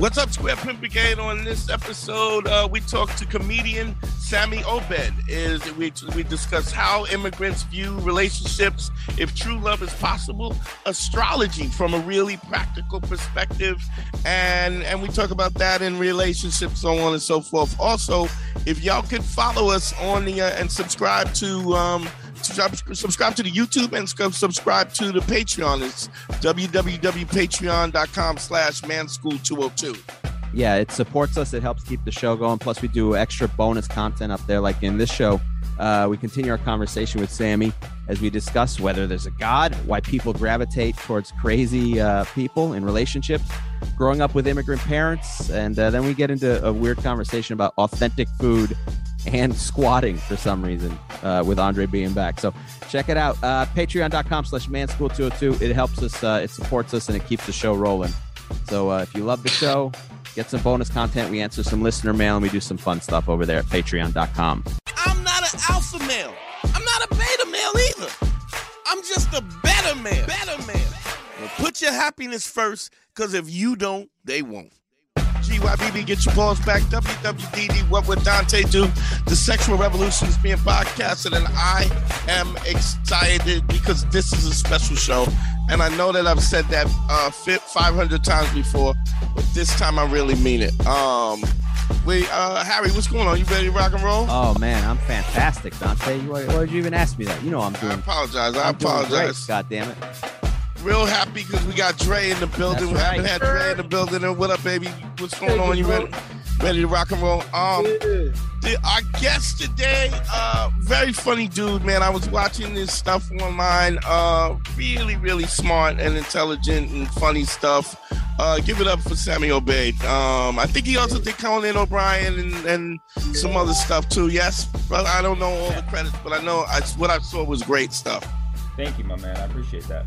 What's up, Square Pimp Brigade? On this episode, uh, we talk to comedian Sammy Obeid. Is we we discuss how immigrants view relationships, if true love is possible, astrology from a really practical perspective, and and we talk about that in relationships, so on and so forth. Also, if y'all could follow us on the uh, and subscribe to. Um, subscribe to the YouTube and subscribe to the Patreon. It's www.patreon.com slash manschool202. Yeah, it supports us. It helps keep the show going. Plus, we do extra bonus content up there. Like in this show, uh, we continue our conversation with Sammy as we discuss whether there's a God, why people gravitate towards crazy uh, people in relationships, growing up with immigrant parents, and uh, then we get into a weird conversation about authentic food and squatting for some reason uh, with Andre being back. So check it out. Uh, Patreon.com slash manschool202. It helps us, uh, it supports us, and it keeps the show rolling. So uh, if you love the show, get some bonus content. We answer some listener mail and we do some fun stuff over there at patreon.com. I'm not an alpha male. I'm not a beta male either. I'm just a better man. Better man. Well, put your happiness first, because if you don't, they won't. GYBB, get your balls back. WWDD, what would Dante do? The sexual revolution is being podcasted, and I am excited because this is a special show. And I know that I've said that uh, 500 times before, but this time I really mean it. Um, Wait, uh, Harry, what's going on? You ready to rock and roll? Oh man, I'm fantastic, Dante. Why, why did you even ask me that? You know I'm doing. I apologize. I I'm apologize. God damn it real happy because we got Dre in the building. That's we right. haven't had Dre in the building. And what up, baby? What's going on? You ready? Ready to rock and roll? Um, the, our guest today, uh, very funny dude, man. I was watching this stuff online. Uh, really, really smart and intelligent and funny stuff. Uh, give it up for Sammy Obeid. Um, I think he also did Conan O'Brien and, and some other stuff too. Yes, but I don't know all the credits, but I know I, what I saw was great stuff. Thank you, my man. I appreciate that.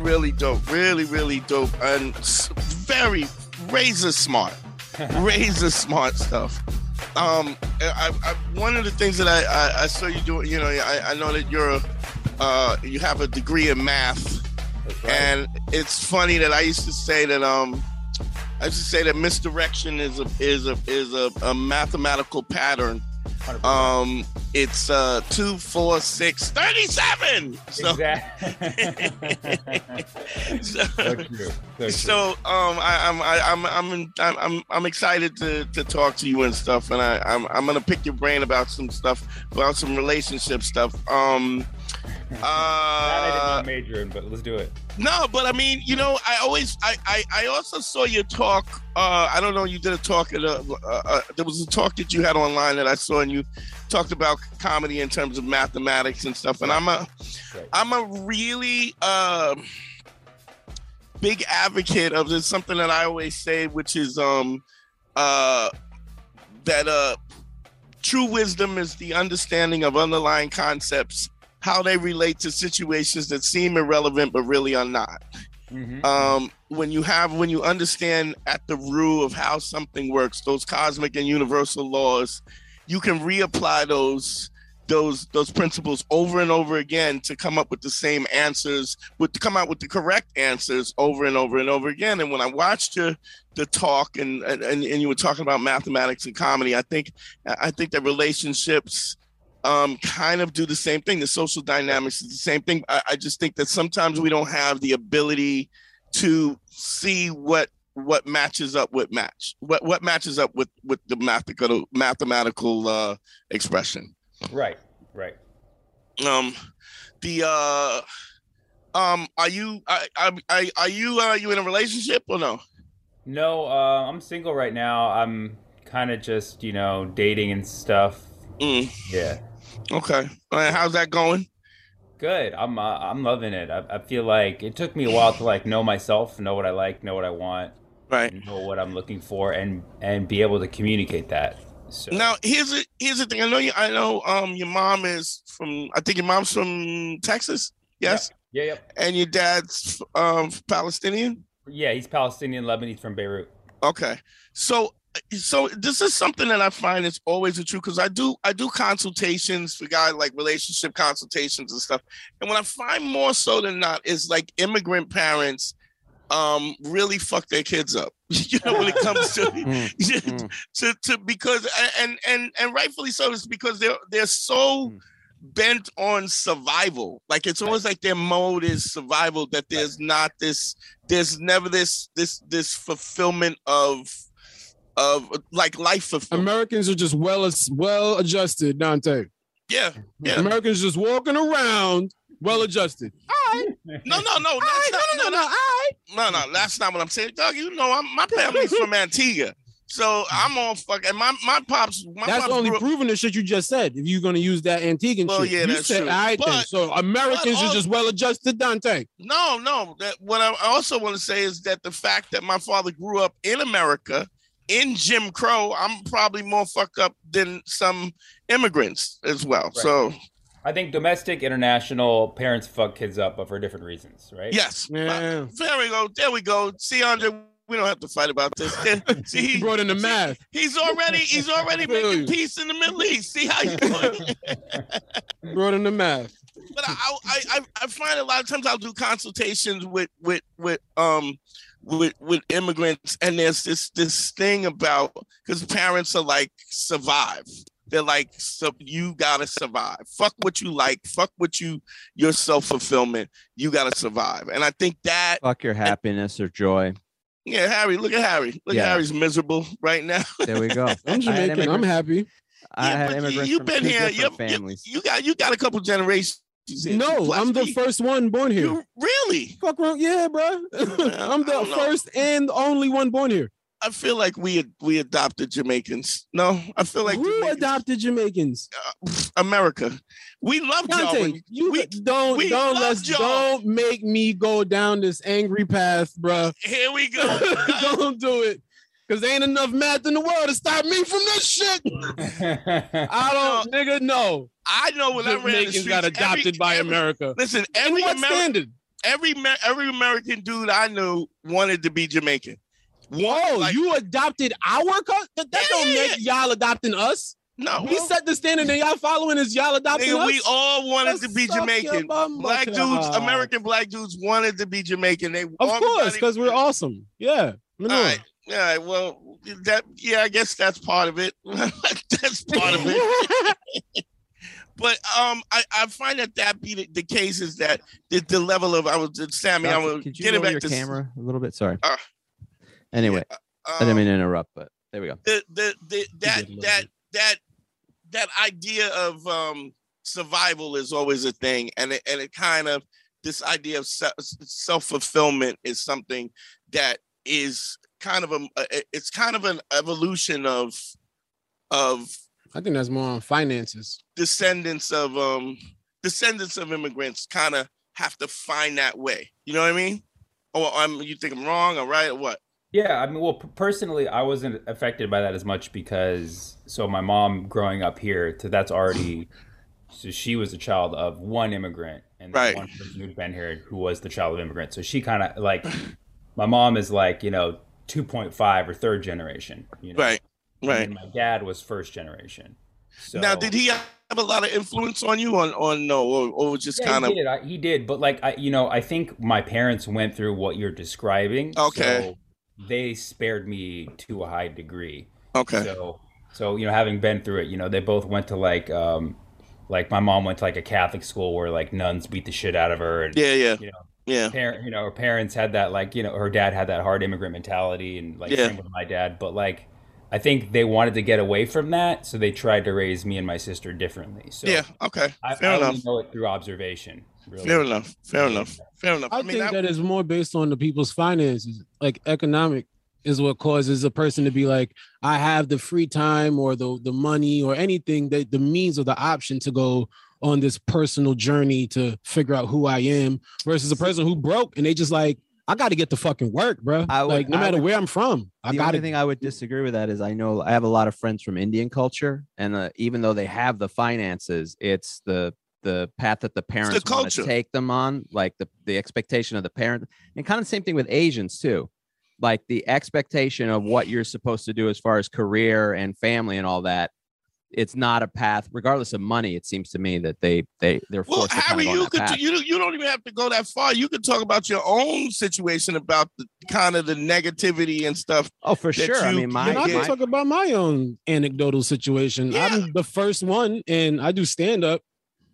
Really dope. Really, really dope. And very razor smart. razor smart stuff. Um, I, I, one of the things that I, I, I saw you doing, you know, I, I know that you're, a, uh, you have a degree in math, right. and it's funny that I used to say that, um, I used to say that misdirection is a is a is a, a mathematical pattern 100%. Um, it's uh two, four, six, thirty-seven. So, exactly. so, so, so, um, I, I'm I, I'm I'm I'm I'm excited to to talk to you and stuff, and I I'm I'm gonna pick your brain about some stuff about some relationship stuff. Um, uh, I didn't major in, but let's do it. No, but I mean, you know, I always, I, I, I also saw your talk. Uh, I don't know, you did a talk at a, uh, uh, there was a talk that you had online that I saw, and you talked about comedy in terms of mathematics and stuff. And I'm a, am a really uh, big advocate of this. Something that I always say, which is um, uh, that uh, true wisdom is the understanding of underlying concepts how they relate to situations that seem irrelevant but really are not. Mm-hmm. Um, when you have when you understand at the root of how something works, those cosmic and universal laws, you can reapply those those those principles over and over again to come up with the same answers, with to come out with the correct answers over and over and over again. And when I watched your the talk and and, and you were talking about mathematics and comedy, I think I think that relationships um, kind of do the same thing. The social dynamics is the same thing. I, I just think that sometimes we don't have the ability to see what what matches up with match what what matches up with with the mathematical mathematical uh expression right right um the uh um are you I, I, are you uh you in a relationship or no no uh i'm single right now i'm kind of just you know dating and stuff mm. yeah Okay. how's that going? Good. I'm uh, I'm loving it. I, I feel like it took me a while to like know myself, know what I like, know what I want, Right. know what I'm looking for and and be able to communicate that. So Now here's a here's the thing. I know you. I know um your mom is from. I think your mom's from Texas. Yes, yeah, yeah, and your dad's um Palestinian. yeah. He's Palestinian, Lebanese from Beirut. Okay, so so this is something that I find is always a true because I do I do consultations for guys like relationship consultations and stuff, and what I find more so than not is like immigrant parents um really fuck their kids up you know when it comes to Mm, mm. to to because and and and rightfully so it's because they're they're so Mm. bent on survival like it's almost like their mode is survival that there's not this there's never this this this fulfillment of of like life fulfillment Americans are just well as well adjusted, Dante. yeah yeah Americans just walking around well adjusted. All right. No no no that's not, no, no, no, no, All right. No, no. that's not what I'm saying. Doug, you know, I'm, my family's from Antigua, so I'm all fucking. My my pops, my That's pops only grew proving the shit you just said. If you're gonna use that Antiguan Well, shit, yeah, you that's said, true. all right, then. So Americans but are just well adjusted, Dante. No, no. That what I also want to say is that the fact that my father grew up in America in Jim Crow, I'm probably more fucked up than some immigrants as well. So I think domestic, international parents fuck kids up, but for different reasons, right? yes, Yeah. there we go. There we go. See, Andre, we don't have to fight about this. See, He brought in the math. He's already he's already making peace in the Middle East. See how you doing? Brought in the math. but I, I I I find a lot of times I'll do consultations with with with um with with immigrants and there's this this thing about because parents are like survive they're like so you gotta survive fuck what you like fuck what you your self-fulfillment you gotta survive and i think that Fuck your happiness or joy. yeah harry look at harry look Yeah. at harry's miserable right now There we go. I'm Jamaican. I'm immigrants- happy. I Yeah, had but immigrants you've been here different you, you, families. you got you got a couple generations No, I'm the first one born here. you really Fuck wrong, yeah, bro. I'm the first and only one born here. I feel like we we adopted Jamaicans. No, I feel like Who Jamaicans- adopted Jamaicans? Uh, America. We love y'all. When- you we- don't we don't let's y'all. don't make me go down this angry path, bruh. Here we go. don't do it. Cause there ain't enough math in the world to stop me from this shit. I don't, nigga, no. I know when I ran the Jamaicans streets, got adopted every- by every- America. Listen, every American, every every American dude I knew wanted to be Jamaican. One, Oh, like- you adopted our country? That, that Yeah, don't yeah, make y'all adopting us. no, We set the standard and y'all following is y'all adopting nigga, us. we all wanted to be Jamaican. Black dudes, out. American black dudes wanted to be Jamaican. They Of course, because we're awesome. Yeah. All right. Right. Well, that yeah, I guess that's part of it. that's part of it. But um, I, I find that that be the, the case is that the, the level of I was Sammy. I was Could you getting back your to camera a little bit? Sorry. Uh, anyway, um, I didn't mean to interrupt, but there we go. the the, the that that that that idea of um survival is always a thing, and it, and it kind of this idea of self fulfillment is something that is kind of a it's kind of an evolution of of I think that's more on finances. descendants of um descendants of immigrants kind of have to find that way. You know what I mean? Or I'm you think I'm wrong or right or what? Yeah, I mean, well, personally, I wasn't affected by that as much because so my mom growing up here, to that's already so she was a child of one immigrant and Right. one person who'd been here who was the child of immigrant. So she kind of like my mom is like you know two point five or third generation, you know, Right. Right. then my dad was first generation. So now did he have a lot of influence on you on on no or, or was just Yeah, kind he of did. I, he did, but like I, you know, I think my parents went through what you're describing. Okay. so they spared me to a high degree. okay. So, so you know, having been through it, you know, they both went to like, um, like my mom went to like a Catholic school where like nuns beat the shit out of her, and Yeah, yeah. you know, Yeah. parent, you know, her parents had that like, you know, her dad had that hard immigrant mentality, and like Yeah. same with my dad. But like, I think they wanted to get away from that, so they tried to raise me and my sister differently. So Yeah, okay. I, Fair I enough. only know it through observation. Really. Fair enough. Fair enough. Fair enough. I, I, mean, think I, that is more based on the people's finances. Like economic is what causes a person to be like, I have the free time or the the money or anything that the means or the option to go on this personal journey to figure out who I am versus a person who broke and they just like, I got to get the fucking work, bro. I would- like no I matter would- where I'm from, I the got only to. thing I would disagree with that is I know I have a lot of friends from Indian culture, and uh, even though they have the finances, it's the the path that the parents want to take them on, like the the expectation of the parent, and kind of the same thing with Asians too, like the expectation of what you're supposed to do as far as career and family and all that. It's not a path, regardless of money. It seems to me that they they they're Well, forced to kind Harry, of go on you could path. you you don't even have to go that far. You could talk about your own situation about the kind of the negativity and stuff. oh, for that sure. I mean, my, And I can my- talk about my own anecdotal situation. Yeah. I'm the first one, and I do stand up.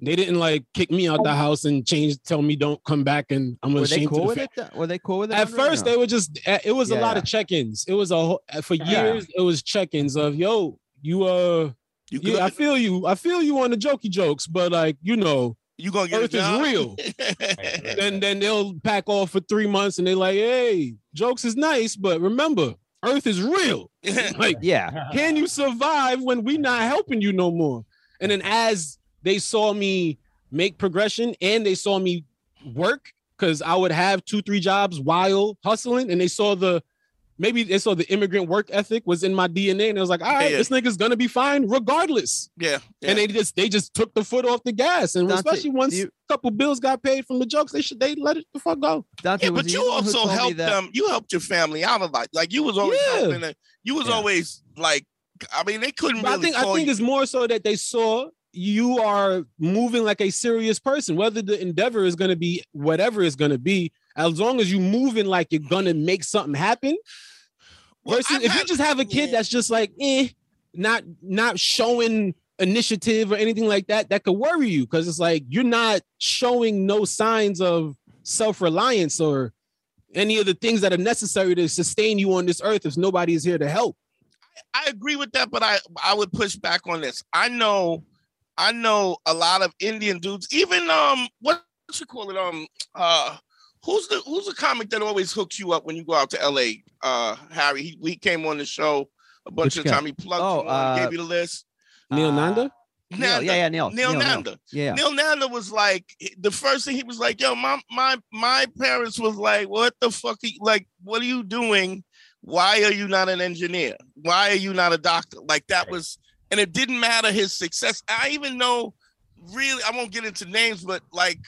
They didn't like kick me out the house and change, tell me don't come back, and I'm were they ashamed cool to with the it? though? Were they cool with it? At first, no? they were just. eh, It was a lot of check-ins. It was a whole- for Yeah. years. It was check-ins of yo, you uh, You yeah, I feel you. I feel you on the jokey jokes, but like you know, you gonna get Earth is real. then then they'll pack off for three months and they're like, hey, jokes is nice, but remember, Earth is real. Like, yeah. can you survive when we not helping you no more? And then as they saw me make progression and they saw me work, because I would have two, three jobs while hustling, and they saw the maybe they saw the immigrant work ethic was in my DNA, and it was like, all right, Yeah. this nigga's gonna be fine regardless. yeah, yeah. And they just they just took the foot off the gas, and Dante, especially once you- a couple bills got paid from the jokes, they should they let it the fuck go. Dante, yeah, but it you the one who also helped them. You helped your family out a lot. Like you was always Yeah. helping. Them. You was Yeah. always like, I mean, they couldn't really I think I think you. it's more so that they saw you are moving like a serious person, whether the endeavor is going to be whatever it's going to be, as long as you moving like you're going to make something happen. Well, Versus I've if you just have a kid yeah. that's just like, eh, not not showing initiative or anything like that, that could worry you because it's like you're not showing no signs of self-reliance or any of the things that are necessary to sustain you on this earth if nobody is here to help. I agree with that, but I I would push back on this. I know, I know a lot of Indian dudes. Even um, what you call it? Um, uh, who's the who's the comic that always hooks you up when you go out to L.A. Uh, Harry. He, he came on the show a bunch Which of time. He plugged Oh, you on, uh, gave you the list. Neil Uh, Nanda? Neil, Nanda. yeah, yeah, Neil. Neil Neil, Neil. Nanda. Yeah. Neil Nanda was like the first thing he was like, "Yo, my my my parents was like, what the fuck? Are you, like, what are you doing? Why are you not an engineer? Why are you not a doctor? Like that was, and it didn't matter his success. I even know, really, I won't get into names, but like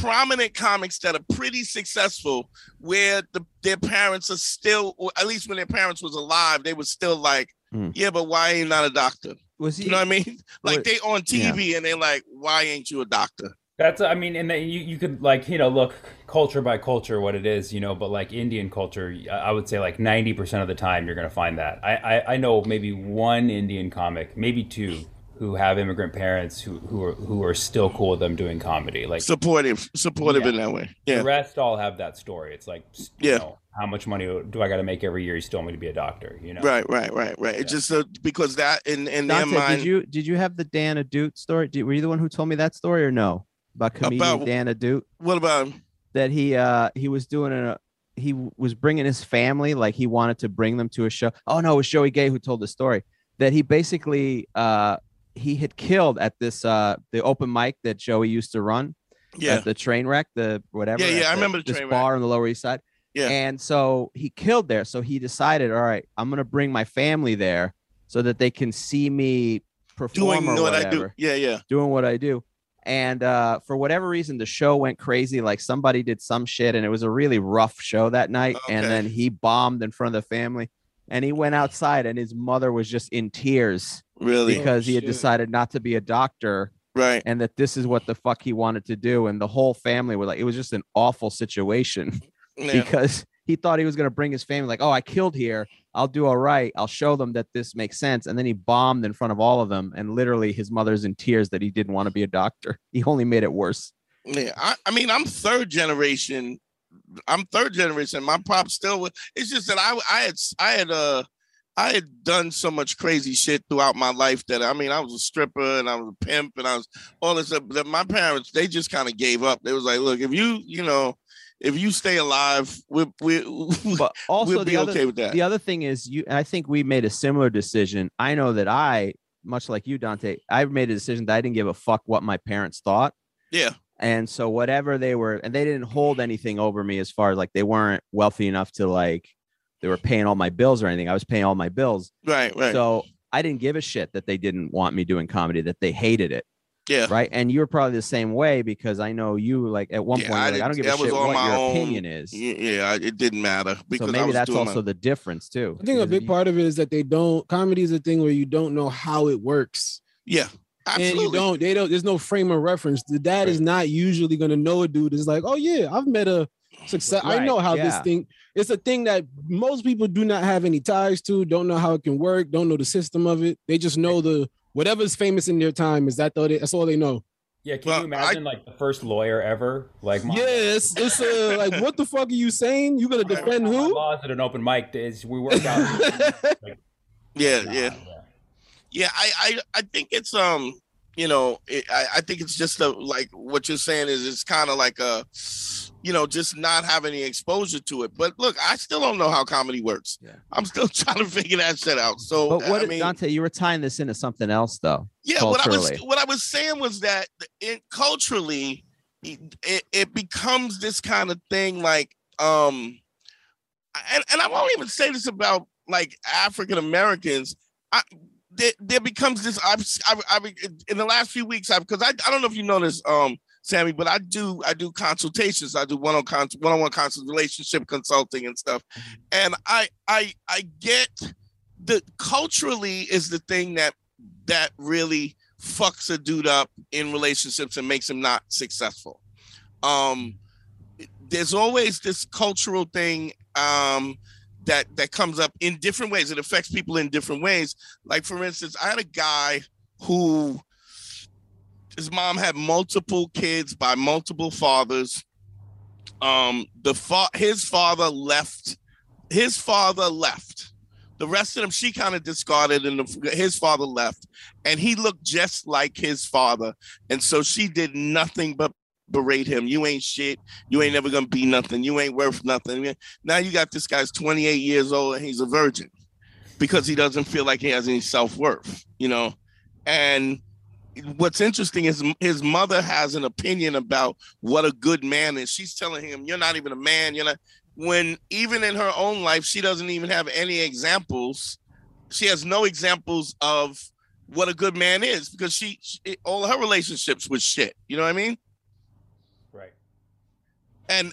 prominent comics that are pretty successful, where the their parents are still, or at least when their parents was alive, they were still like, Hmm. yeah, but why are you not a doctor? Was he? You know what I mean? Like What- they on TV and they're like, why ain't you a doctor? That's I mean, and then you you could like you know look culture by culture what it is, you know, but like Indian culture, I I would say like ninety percent of the time you're gonna find that. I, I I know maybe one Indian comic, maybe two, who have immigrant parents who who are who are still cool with them doing comedy. Like supportive, supportive Yeah. in that way. Yeah, the rest all have that story. It's like you Yeah. know, how much money do I got to make every year? You still want me to be a doctor, you know? right, right, right, right. It's just uh, because that in in their mind. did you did you have the Dan Ahdoot story? Did, were you the one who told me that story or no? About comedian About- Dan Ahdoot what about him? that he uh he was doing a he was bringing his family like he wanted to bring them to a show. Oh no, it was Joey Gay who told the story that he basically uh he had killed at this uh the open mic that Joey used to run Yeah, at the train wreck, the whatever. Yeah, yeah, at I remember the this train wreck. bar on the Lower East Side. Yeah. And so he killed there. So he decided, all right, I'm gonna bring my family there so that they can see me perform doing what whatever, I do. Yeah, yeah. doing what I do. And uh, for whatever reason, the show went crazy. Like somebody did some shit, and it was a really rough show that night. And then he bombed in front of the family. And he went outside, and his mother was just in tears Really, because he had shit. decided not to be a doctor right. and that this is what the fuck he wanted to do. And the whole family was like, it was just an awful situation Yeah. because he thought he was going to bring his family, like, oh, I killed here. I'll do all right. I'll show them that this makes sense. And then he bombed in front of all of them. And literally, his mother's in tears that he didn't want to be a doctor. He only made it worse. Yeah, I, I mean, I'm third generation. I'm third generation. My pop still. was- It's just that I, I had, I had, uh, I had done so much crazy shit throughout my life that I mean, I was a stripper and I was a pimp and I was all this stuff. That my parents, they just kind of gave up. They was like, look, if you, you know, if you stay alive, we, we, But also, we'll the be other, okay with that. the other thing is, you. I think we made a similar decision. I know that I, much like you, Dante, I made a decision that I didn't give a fuck what my parents thought. Yeah. And so whatever they were, and they didn't hold anything over me as far as like they weren't wealthy enough to like they were paying all my bills or anything. I was paying all my bills. Right, right. So I didn't give a shit that they didn't want me doing comedy, that they hated it. yeah. Right. And you were probably the same way because I know you like at one Yeah, point, I like, I, don't give a shit what my your own. opinion is. Yeah, yeah, it didn't matter because So I maybe was that's doing also my, the difference too. I think a big you- part of it is that they don't. Comedy is a thing where you don't know how it works, yeah, absolutely. and you don't. They don't. There's no frame of reference. The dad is not usually going to know a dude. Is like, oh yeah, I've met a success. I know how this thing. It's a thing that most people do not have any ties to. Don't know how it can work. Don't know the system of it. They just know the whatever's famous in their time. Is that the, that's all they know. Yeah, can Well, you imagine like the first lawyer ever? Like, my, Yes, it's uh, like what the fuck are you saying? You gonna defend who? laws at an open mic is we work out. yeah, Nah, yeah, yeah. I, I, I think it's um, you know, it, I, I think it's just a like what you're saying is it's kind of like a, you know, just not have any exposure to it. But look, I still don't know how comedy works. Yeah. I'm still trying to figure that shit out. So, But what I mean, Dante, you were tying this into something else though. Yeah, what I was what I was saying was that it culturally it, it becomes this kind of thing like um and, and I won't even say this about like African Americans. I there, there becomes this I've, I've, I've in the last few weeks I've because I, I don't know if you know this um Sammy, but I do I do consultations. I do one on one on one consult relationship consulting and stuff. And I I I get the culturally is the thing that that really fucks a dude up in relationships and makes him not successful. Um, there's always this cultural thing um, that that comes up in different ways. It affects people in different ways. Like for instance, I had a guy who his mom had multiple kids by multiple fathers. Um, the fa- his father left. His father left. The rest of them she kind of discarded, and the, his father left, and he looked just like his father, and so she did nothing but berate him. You ain't shit. You ain't never gonna be nothing. You ain't worth nothing. Now you got this guy's 28 years old and he's a virgin because he doesn't feel like he has any self worth, you know. And what's interesting is his mother has an opinion about what a good man is. She's telling him, "You're not even a man. You're not." When even in her own life, she doesn't even have any examples. She has no examples of what a good man is because she, she all her relationships was shit. You know what I mean? Right. And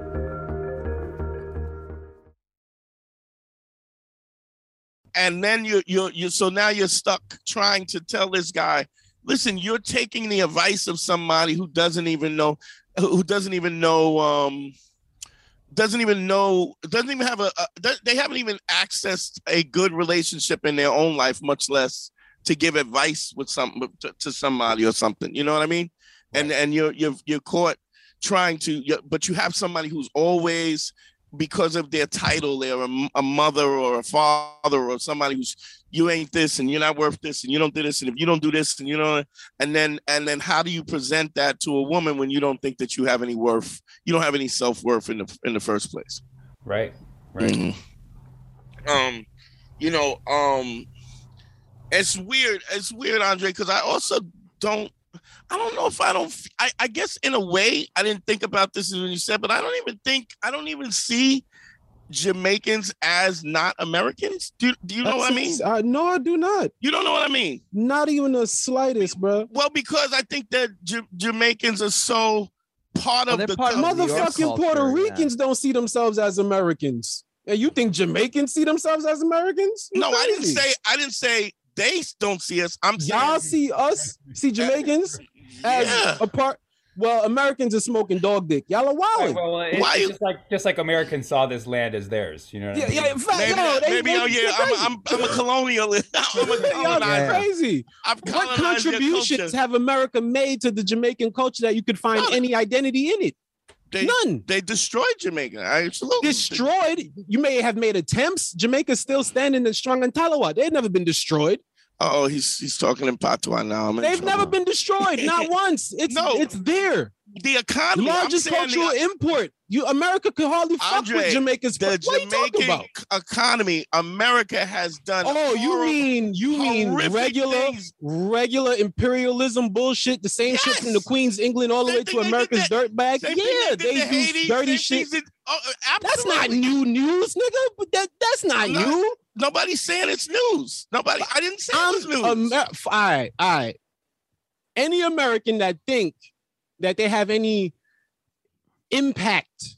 And then you you you so now you're stuck trying to tell this guy listen you're taking the advice of somebody who doesn't even know who doesn't even know um doesn't even know doesn't even have a, a they haven't even accessed a good relationship in their own life much less to give advice with some to, to somebody or something. You know what i mean? And and you're you're you're caught trying to but you have somebody who's always because of their title they're a, a mother or a father or somebody who's you ain't this and you're not worth this and you don't do this and if you don't do this and you know and then and then how do you present that to a woman when you don't think that you have any worth you don't have any self-worth in the in the first place Right. Right. Mhm. um you know um it's weird it's weird andre because i also don't I don't know if I don't. I, I guess in a way, I didn't think about this when you said, but I don't even think I don't even see Jamaicans as not Americans. Do, do you know what I mean? Uh, no, I do not. You don't know what I mean? Not even the slightest, bro. Well, because I think that J- Jamaicans are so part Well, of the part of culture. New York Motherfucking culture, Puerto yeah. Ricans don't see themselves as Americans. And you think Jamaicans see themselves as Americans? You No, I didn't say. I didn't say they don't see us. I'm saying Y'all see us, see Jamaicans as Yeah. a part. well, Americans are smoking dog dick. Y'all are Right, wild. well, it's, Why it's you- just like just like Americans saw this land as theirs. You know. What I yeah, mean? yeah. In fact, Maybe, yo, they, maybe they, oh yeah, they're I'm, crazy. I'm, I'm a colonialist. I'm a Y'all crazy. I've What contributions have America made to the Jamaican culture that you could find None. any identity in it? They, None. they destroyed Jamaica. Absolutely. Destroyed. You may have made attempts. Jamaica's still standing and strong in Talawa. They've never been destroyed. Oh, he's he's talking in patois now. They've never been destroyed. Not once. It's No. it's there. the economy. Largest saying the- cultural import. You America could hardly fuck with Jamaica's. the what are you talking Jamaican about? economy, America has done. Oh, you mean you mean regular things. regular imperialism bullshit? The same shit from the Queen's England all the Same way to America's dirt bag. Same Yeah, they do Haiti, dirty shit. did- oh, That's not new news, nigga. But that that's not not- new. Nobody's saying it's news. Nobody. I didn't say it I'm was news. Amer- all right, all right. Any American that think that they have any impact,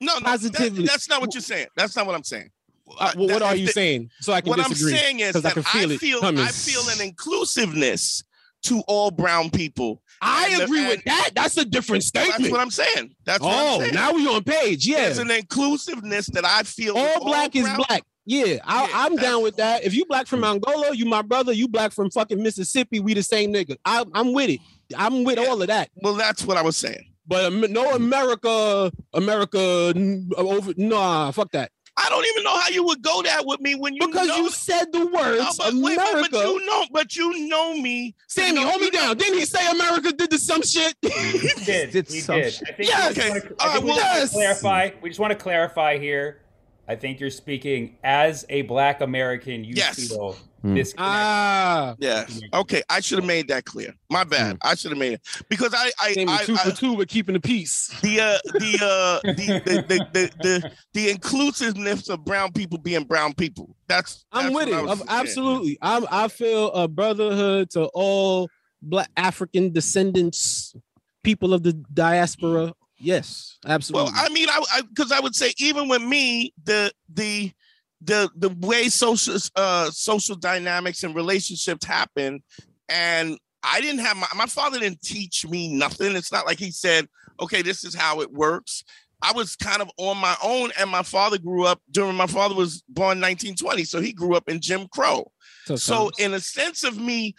no, no, that- positively- that's not what you're saying. That's not what I'm saying. uh, well, what that- are you the- saying? So I can What disagree. I'm saying is 'cause I that can feel I feel. I feel an inclusiveness to all brown people. I and the- agree with that. That's a different statement. That's what I'm saying. That's oh, saying. now we on page. Yeah, There's an inclusiveness that I feel. all black is brown- black. Yeah, I, Yeah, I'm that's- down with that. If you black from Angola, you my brother. You black from fucking Mississippi, we the same nigga. I, I'm with it. I'm with Yeah. all of that. Well, that's what I was saying. But um, no America, America over. Nah, fuck that. I don't even know how you would go that with me when you Because know you said the words No, but, wait, but- America. you know, but you know me. Sammy, You know- hold me you know- down. Didn't he say America did the some shit? He did. Did he some did. shit. I think Yes! we Okay. wanna- I right, think we well, just wanna yes. clarify. We just want to clarify here. I think you're speaking as a Black American. You Yes. feel Hmm. this. ah, Yes. Okay. I should have made that clear. My bad. I should have made it because I, I, Sammy, I, two I for two with keeping the peace. the, uh, the, uh, the, the, the, the, the, the inclusiveness of brown people being brown people. That's. I'm that's with what I it. was Of- saying. absolutely. I'm. I feel a brotherhood to all black African descendants, people of the diaspora. Yes, absolutely. Well, I mean, I because I, would say even with me, the the the the way social uh social dynamics and relationships happen, and I didn't have my my father didn't teach me nothing. It's not like he said, "Okay, this is how it works." I was kind of on my own, and my father grew up during. My father was born 1920, so he grew up in Jim Crow. Tough So, in a sense of me,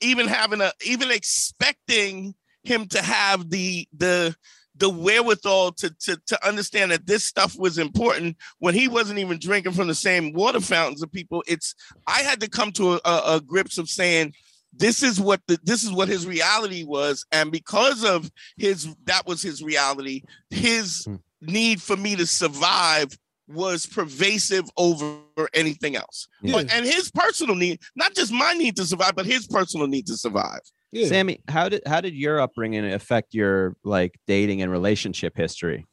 even having a, even expecting him to have the the the wherewithal to to to understand that this stuff was important when he wasn't even drinking from the same water fountains of people. It's I had to come to a, a, a grips of saying this is what the this is what his reality was, and because of his that was his reality, his Hmm. need for me to survive was pervasive over anything else. But, and his personal need, not just my need to survive, but his personal need to survive. Yeah. Sammy, how did how did your upbringing affect your like dating and relationship history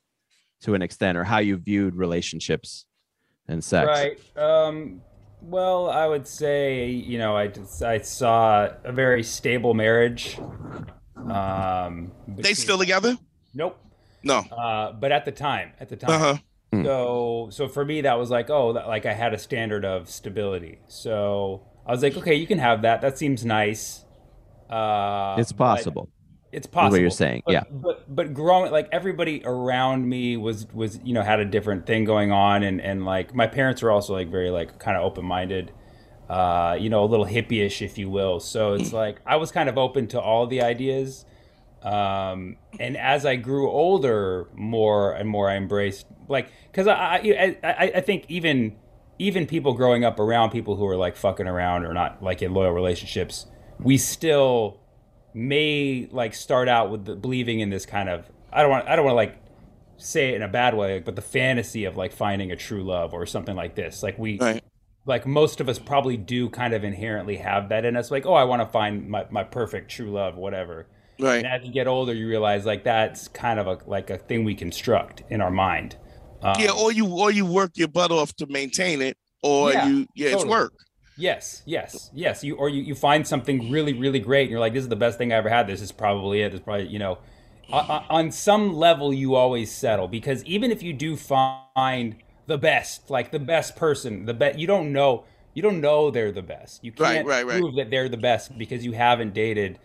to an extent, or how you viewed relationships and sex? Right. Um, well, I would say, you know, I, just- I saw a very stable marriage. Um, They still together? Nope. No. Uh, but at the time, at the time. Uh huh. Hmm. So, so for me, that was like, oh, that, like I had a standard of stability. So I was like, okay, you can have that. That seems nice. Uh, It's possible. It's possible. what you're saying, But- yeah. But but growing like everybody around me was was you know had a different thing going on, and and like my parents were also like very like kind of open minded, uh, you know, a little hippie-ish, if you will. So it's like I was kind of open to all the ideas. Um, and as I grew older, more and more I embraced like because I, I I I think even even people growing up around people who are like fucking around or not like in loyal relationships, we still may like start out with the, believing in this kind of I don't want I don't want to like say it in a bad way, but the fantasy of like finding a true love or something like this. Like we Right. like most of us probably do kind of inherently have that in us. Like, oh, I want to find my, my perfect true love, whatever. Right. And as you get older, you realize like that's kind of a like a thing we construct in our mind. Um, Yeah, or you or you work your butt off to maintain it, or Yeah, you yeah, it's work. Yes, yes, yes. You or you, you find something really, really great, and you're like, "This is the best thing I ever had. This is probably it. This is probably you know." On, some level, you always settle because even if you do find the best, like the best person, the best, you don't know, you don't know they're the best. You can't right, right. prove that they're the best because you haven't dated,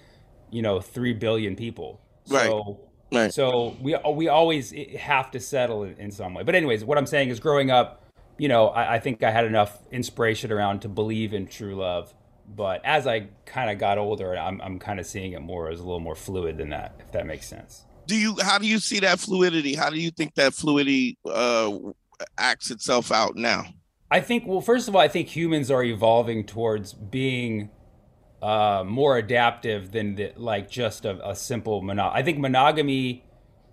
you know, three billion people. So Right. So we we always have to settle in, in some way. But anyways, what I'm saying is, growing up, you know, I, I think I had enough inspiration around to believe in true love. But as I kind of got older, I'm I'm kind of seeing it more as a little more fluid than that, if that makes sense. Do you? How do you see that fluidity? How do you think that fluidity uh, acts itself out now? I think. Well, first of all, I think humans are evolving towards being uh, more adaptive than the, like just a, a simple monog. I think monogamy,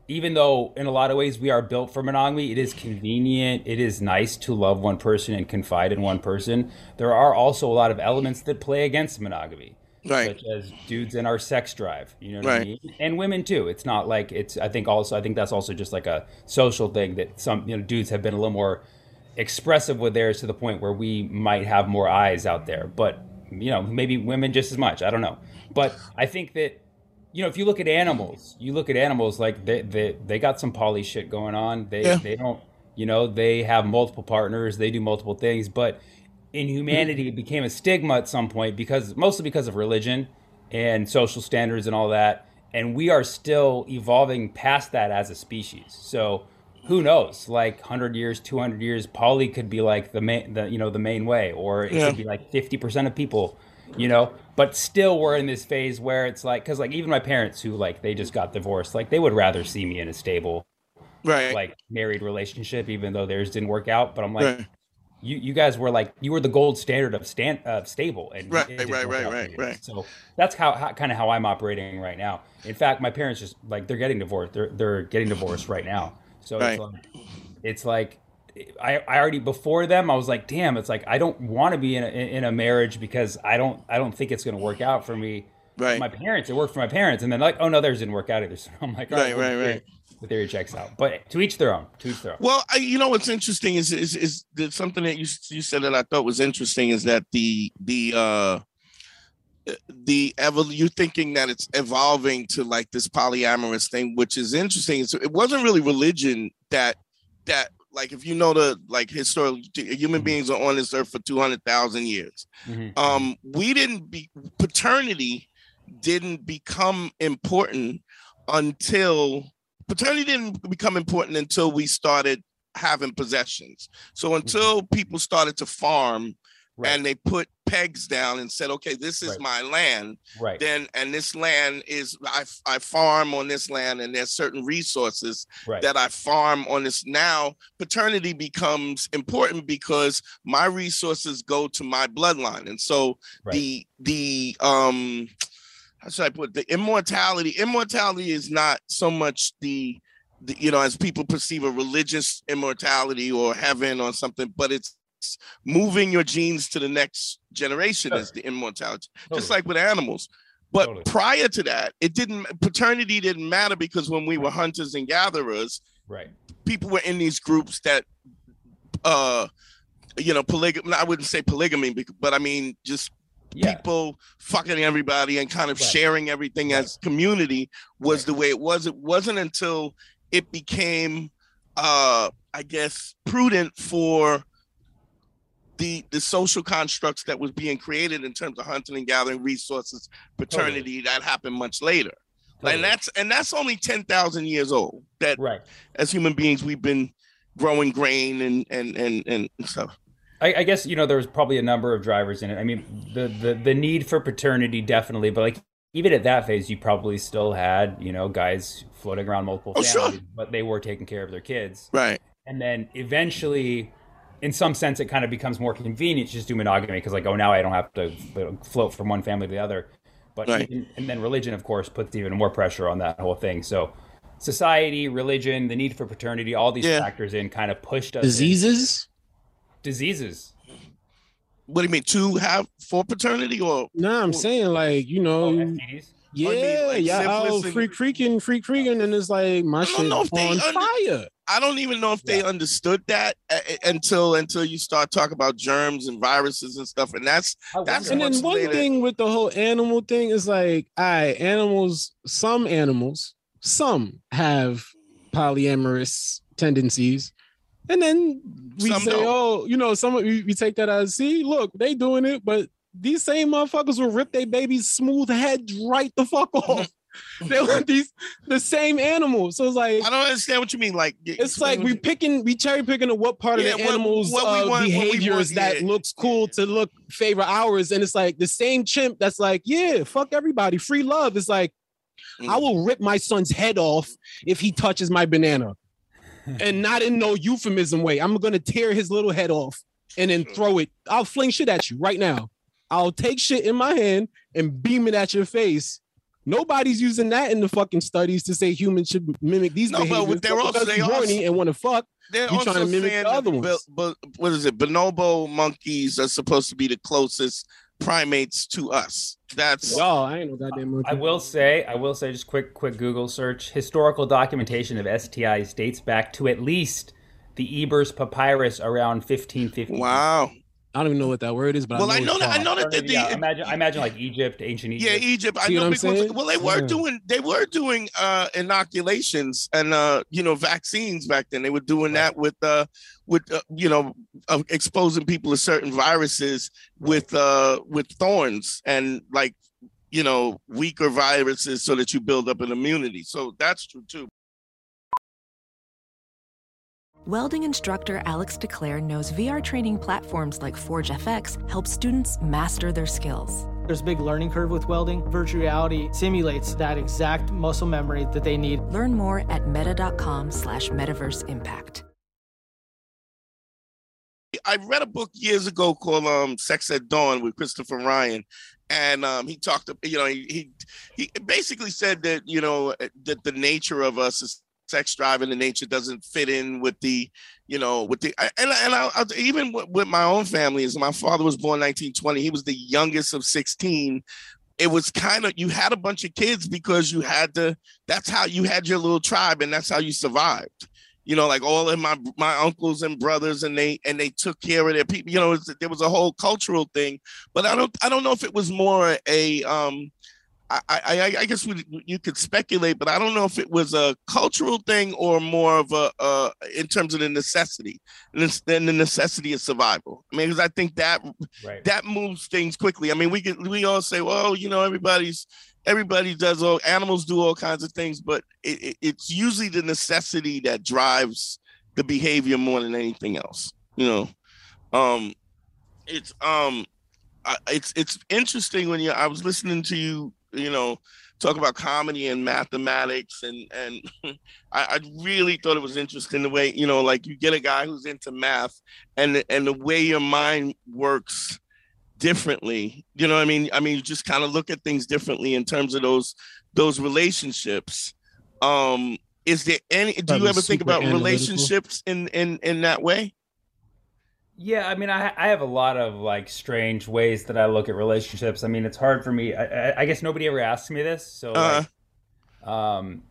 even though in a lot of ways we are built for monogamy, it is convenient. It is nice to love one person and confide in one person. There are also a lot of elements that play against monogamy. Right. Such as dudes and our sex drive, you know what Right. I mean? And women too. It's not like it's. I think also. I think that's also just like a social thing that some you know dudes have been a little more expressive with theirs to the point where we might have more eyes out there. But you know, maybe women just as much. I don't know. But I think that you know, if you look at animals, you look at animals like they they, they got some poly shit going on. They Yeah. they don't you know, they have multiple partners, they do multiple things, but in humanity it became a stigma at some point because mostly because of religion and social standards and all that. And we are still evolving past that as a species. So who knows? Like 100 years, 200 years, poly could be like the main, the you know, the main way, or it Yeah. could be like 50% of people, you know. But still, we're in this phase where it's like, because like even my parents who like they just got divorced, like they would rather see me in a stable Right. like married relationship, even though theirs didn't work out. But I'm like, right. you you guys were like you were the gold standard of stand of stable and Right, right, right, right, right. so that's how, how kind of how i'm operating right now in fact my parents just like they're getting divorced they're, they're getting divorced right now so Right. it's like it's like I, I already before them I was like damn it's like I don't want to be in a, in a marriage because I don't I don't think it's going to work out for me Right. my parents it worked for my parents and then like oh no theirs didn't work out either so I'm like Right, well, right, the right. the theory checks out but to each their own to each their own Well, I, you know what's interesting is is is that something that you you said that I thought was interesting is that the the uh the evol you thinking that it's evolving to like this polyamorous thing, which is interesting. So it wasn't really religion that that like if you know the like historical human beings are on this earth for two hundred thousand years. Mhm. Um, we didn't be paternity didn't become important until paternity didn't become important until we started having possessions. So until people started to farm Right. and they put pegs down and said, okay, this is Right. my land, right then and this land is I, I farm on this land and there's certain resources right that I farm on this now, paternity becomes important because my resources go to my bloodline. And so the the um how should I put it? the immortality? Immortality is not so much the, the you know, as people perceive a religious immortality or heaven or something, but it's moving your genes to the next generation Sure. is the immortality. Totally. Just like with animals. But Totally. prior to that, it didn't paternity didn't matter because when we were hunters and gatherers, right people were in these groups that uh you know polygamy i wouldn't say polygamy but i mean just yeah people fucking everybody and kind of Right. sharing everything Right. as community was Right. the way it was it wasn't until it became uh i guess prudent for the the social constructs that was being created in terms of hunting and gathering resources paternity that happened much later totally. and that's and that's only 10,000 years old that right as human beings we've been growing grain and and and and stuff I, I guess you know there was probably a number of drivers in it. I mean, the, the the need for paternity definitely, but like even at that phase, you probably still had you know guys floating around multiple Oh, sure. families, but they were taking care of their kids. right And then eventually, in some sense, it kind of becomes more convenient to just do monogamy because like oh now I don't have to float from one family to the other. But Right. even, and then religion, of course, puts even more pressure on that whole thing. So. Society, religion, the need for paternity, all these Yeah. factors in kind of pushed us. in- Diseases? diseases. what do you mean to have for paternity or Nah, I'm saying like you know, Oh, STDs. Yeah, mean, like yeah, oh, syphilis and- freak freaking, freak freaking, and it's like my I shit don't know if they on under- fire. I don't even know if they Yeah. understood that uh, until until you start talking about germs and viruses and stuff and that's That's. And then one later. thing with the whole animal thing is like, all right, animals, some animals, some have polyamorous tendencies. And then we Some say, don't. oh, you know, some we, we take that as see, look, they doing it, but these same motherfuckers will rip their baby's smooth head right the fuck off. they want these the same animal. So it's like I don't understand what you mean. Like it's like we picking, we cherry picking of what part Yeah, of the what- animal's what we uh, want- behaviors want, that yeah. looks cool to look favor ours, and it's like the same chimp that's like, yeah, fuck everybody, free love. It's like Mm. I will rip my son's head off if he touches my banana, and not in no euphemism way. I'm gonna tear his little head off and then throw it. I'll fling shit at you right now. I'll take shit in my hand and beam it at your face. Nobody's using that in the fucking studies to say humans should mimic these No, but they're also- they horny also- and want to fuck. They're You also trying to mimic saying the other ones. But, what is it? Bonobo monkeys are supposed to be the closest primates to us. That's Y'all, I ain't no goddamn monkey. I will say, I will say, just quick, quick Google search. Historical documentation of STIs dates back to at least the Ebers Papyrus around 1550. wow. I don't even know what that word is, but Well, I I know, know that. I know that. Or The, yeah, the, imagine, I imagine like Egypt, ancient Egypt. yeah, Egypt. I See know what I'm because saying? well, they were Yeah. doing they were doing uh inoculations and uh you know vaccines back then. They were doing that with uh with uh, you know uh, exposing people to certain viruses with uh with thorns and like you know weaker viruses so that you build up an immunity. So that's true too. Welding instructor Alex DeClaire knows VR training platforms like Forge FX help students master their skills. There's a big learning curve with welding. Virtual reality simulates that exact muscle memory that they need. Learn more at meta.com slash metaverse impact. I read a book years ago called um, "Sex at Dawn" with Christopher Ryan, and um, he talked. You know, he, he he basically said that you know that the nature of us is sex drive, in the nature doesn't fit in with the, you know, with the and and I, I, even with, my own family. Is my father was born 1920. He was the youngest of 16. It was kind of you had a bunch of kids because you had to. That's how you had your little tribe, and that's how you survived you know, like all of my my uncles and brothers, and they and they took care of their people. You know, it's, there was a whole cultural thing, but I don't I don't know if it was more a um. I, I, I guess we, you could speculate, but I don't know if it was a cultural thing or more of a uh, in terms of the necessity, then the necessity of survival. I mean, because I think that Right. that moves things quickly. I mean, we could we all say, well, you know, everybody's everybody does all animals do all kinds of things, but it, it, it's usually the necessity that drives the behavior more than anything else. You know, um, it's um, it's it's interesting when you. I was listening to you, you know, talk about comedy and mathematics, and and I, I really thought it was interesting the way you know, like you get a guy who's into math, and and the way your mind works differently you know what i mean? I mean you just kind of look at things differently in terms of those those relationships. Um is there any do you ever think about relationships in in in that way Yeah, I mean, I I have a lot of like strange ways that I look at relationships. I mean, it's hard for me. I, I, I guess nobody ever asks me this, so uh like, um,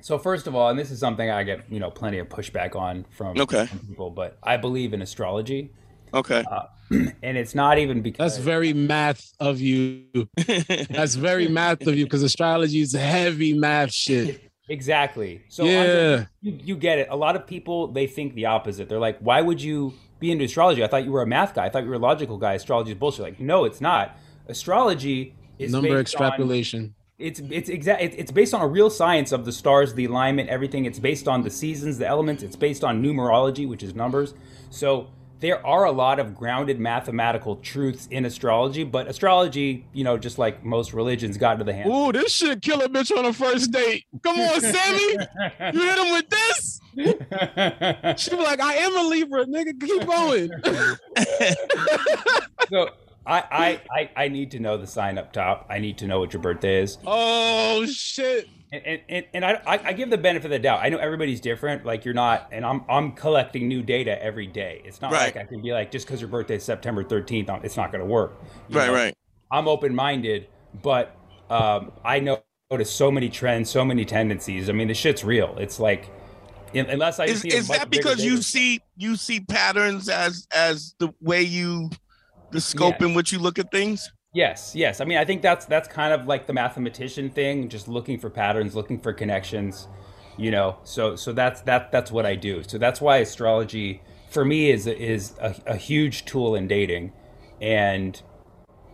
so first of all, and this is something I get you know plenty of pushback on from, Okay. from people, but I believe in astrology, okay and it's not even because That's very math of you. That's very math of you because astrology is heavy math shit. exactly. So Yeah. Andre, you, you get it. A lot of people they think the opposite. They're like, why would you be into astrology? I thought you were a math guy. I thought you were a logical guy. Astrology is bullshit. Like, no, it's not. Astrology is Number based on- extrapolation. it's it's exact it's, it's based on a real science of the stars the alignment everything it's based on the seasons the elements it's based on numerology which is numbers so there are a lot of grounded mathematical truths in astrology but astrology you know just like most religions got into the hands Ooh, this shit kill a bitch on a first date. Come on, Sammy. You hit him with this? She be like, I am a Libra, nigga. Keep going. so I, I i i need to know the sign up top i need to know what your birthday is oh shit. and and, and I, I give the benefit of the doubt. I know everybody's different. Like you're not, and I'm I'm collecting new data every day. It's not Right. like I can be like just because your birthday is September 13th, it's not going to work. You right know? right I'm open minded, but um, I know notice so many trends, so many tendencies. I mean, the shit's real. It's like unless I is, is that because you data- see you see patterns as as the way you the scope in which you look at things Yes, yes. I mean, I think that's that's kind of like the mathematician thing, just looking for patterns, looking for connections, you know. So so that's that that's what I do. So that's why astrology for me is is a, a huge tool in dating, and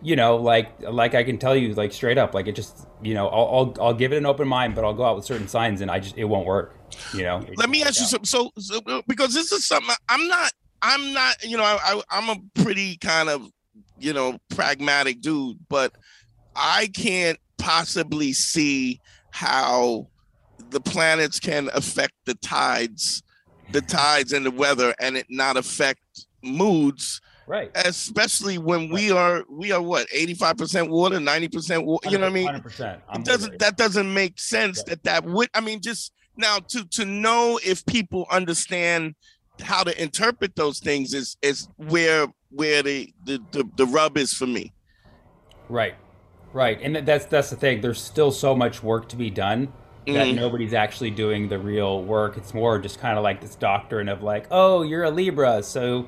you know, like like I can tell you like straight up, like it just you know, I'll I'll, I'll give it an open mind, but I'll go out with certain signs, and I just it won't work. You know. Let me ask you something. So, so because this is something I'm not I'm not you know I, I I'm a pretty kind of you know pragmatic dude, but I can't possibly see how the planets can affect the tides, the tides and the weather, and it not affect moods right especially when we are we are what 85% water 90% water you know what i mean 100%. it doesn't that doesn't make sense that that would i mean just now to to know if people understand how to interpret those things is is where where the the the, the rub is for me. Right. Right. And that's that's the thing. There's still so much work to be done that Mhm. nobody's actually doing the real work. It's more just kind of like this doctrine of like oh you're a libra so